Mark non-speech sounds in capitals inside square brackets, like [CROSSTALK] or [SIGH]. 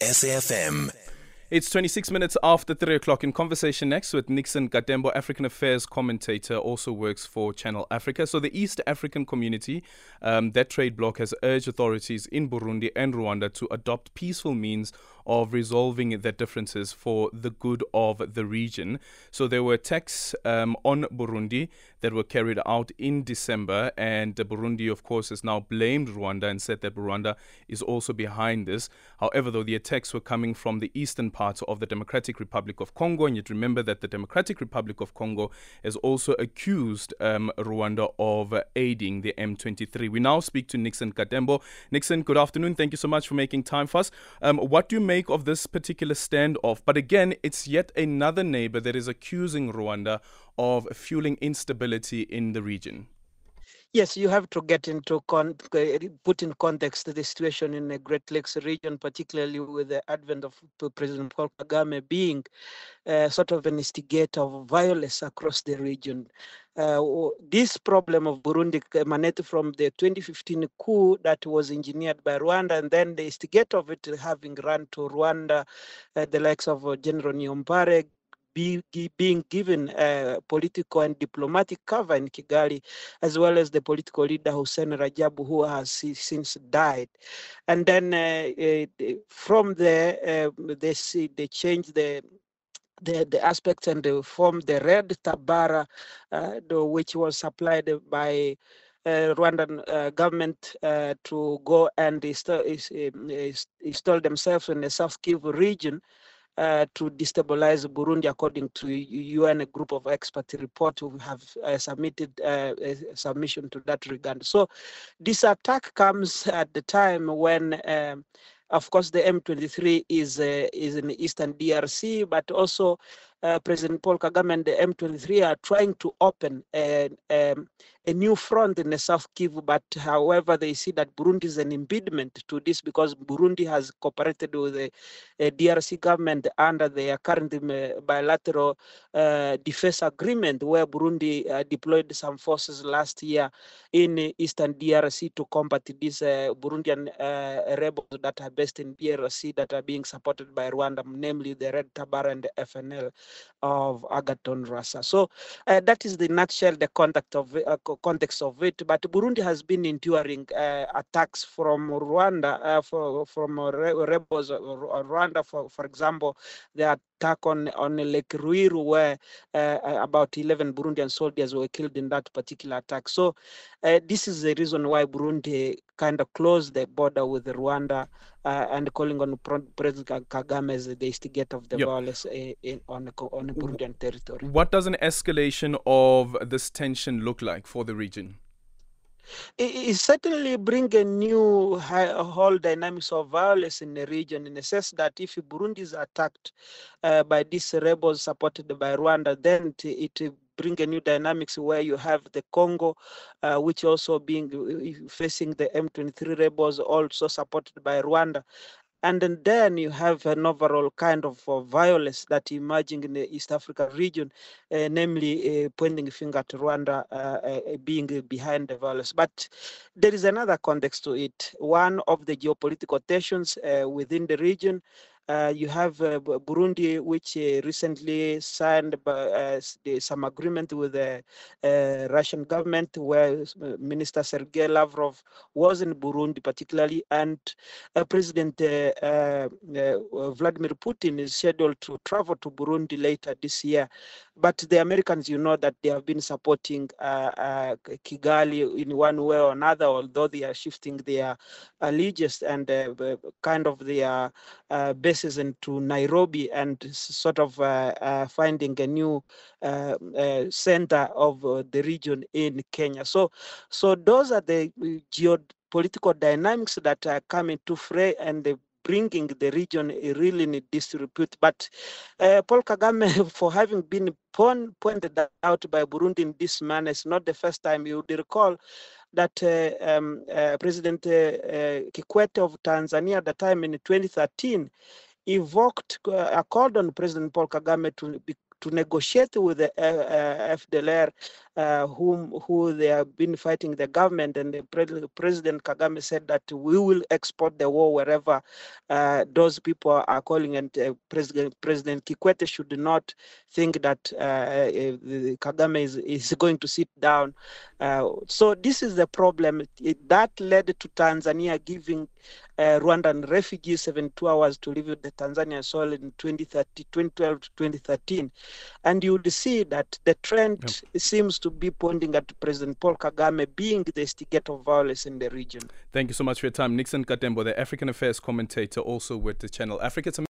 SAFM. It's 26 minutes after 3 o'clock in conversation next with Nixon Katembo, African Affairs commentator, also works for Channel Africa. So, the East African community, um, that trade bloc, has urged authorities in Burundi and Rwanda to adopt peaceful means of resolving their differences for the good of the region. So, there were attacks um, on Burundi that were carried out in December, and Burundi, of course, has now blamed Rwanda and said that Rwanda is also behind this. However, though, the attacks were coming from the eastern part of the Democratic Republic of Congo, and you'd remember that the Democratic Republic of Congo has also accused um, Rwanda of aiding the M23. We now speak to Nixon Katembo. Nixon, good afternoon. Thank you so much for making time for us. Um, what do you make of this particular standoff? But again, it's yet another neighbor that is accusing Rwanda of fueling instability in the region. Yes, you have to get into con- put in context the situation in the Great Lakes region, particularly with the advent of President Paul Kagame being uh, sort of an instigator of violence across the region. Uh, this problem of Burundi emanated from the 2015 coup that was engineered by Rwanda, and then the instigator of it having run to Rwanda, uh, the likes of General Niyombare, be, being given uh, political and diplomatic cover in Kigali, as well as the political leader Hussein Radjabu, who has since died. And then uh, uh, from there, they see they change the the, the aspects and they form the red tabara, uh, the, which was supplied by uh, Rwandan uh, government uh, to go and install, install themselves in the South Kivu region uh, to destabilize Burundi, according to UN group of experts report. We have uh, submitted uh, a submission to that regard. So this attack comes at the time when um, of course, the M23 is uh, is in eastern DRC, but also uh, President Paul Kagame and the M23 are trying to open a, um, a new front in the South Kivu. But however, they see that Burundi is an impediment to this because Burundi has cooperated with the DRC government under their current uh, bilateral uh, defense agreement, where Burundi uh, deployed some forces last year in eastern DRC to combat these uh, Burundian rebels that are based in DRC that are being supported by Rwanda, namely the Red Tabara and the FNL of Agathon Rwasa. So uh, that is the nutshell, the context of uh, context of it. But Burundi has been enduring uh, attacks from Rwanda, uh, for, from rebels, of Rwanda, for, for example, the attack on on Lake Ruiru, where uh, about 11 Burundian soldiers were killed in that particular attack. So uh, this is the reason why Burundi kind of closed the border with Rwanda uh, and calling on President Kagame as the instigator of the yep. violence in, in, on, on Burundian territory. What does an escalation of this tension look like for the region? it, it certainly bring a new high, whole dynamics of violence in the region in the sense that if Burundi is attacked uh, by these rebels supported by Rwanda, then it, it bring a new dynamics where you have the Congo, uh, which also being uh, facing the M23 rebels, also supported by Rwanda. And then, you have an overall kind of uh, violence that emerging in the East Africa region, uh, namely uh, pointing finger at Rwanda uh, being behind the violence. But there is another context to it. One of the geopolitical tensions within the region uh, you have uh, Burundi, which uh, recently signed uh, some agreement with the uh, Russian government, where uh, Minister Sergei Lavrov was in Burundi, particularly, and President Vladimir Putin is scheduled to travel to Burundi later this year. But the Americans, you know, that they have been supporting Kigali in one way or another, although they are shifting their allegiance and kind of their base places into Nairobi and sort of uh, uh, finding a new uh, center of the region in Kenya. So, so those are the geopolitical dynamics that are coming to fray and the bringing the region really in disrepute. But uh, Paul Kagame, [LAUGHS] for having been pointed out by Burundi in this manner, is not the first time. You would recall that uh, um, uh, President Kikwete of Tanzania at the time in 2013 evoked, uh, called on President Paul Kagame to to negotiate with the uh, uh, FDLR uh, whom who they have been fighting the government, and the pre- President Kagame said that we will export the war wherever uh, those people are calling, and uh, President President Kikwete should not think that uh, Kagame is, is going to sit down. Uh, so this is the problem. It, that led to Tanzania giving uh, Rwandan refugees 72 hours to leave the Tanzanian soil in 2030, 2012 to 2013. And you would see that the trend yep. seems to be pointing at President Paul Kagame being the instigator of violence in the region. Thank you so much for your time. Nixon Katembo, the African Affairs commentator, also with the Channel Africa.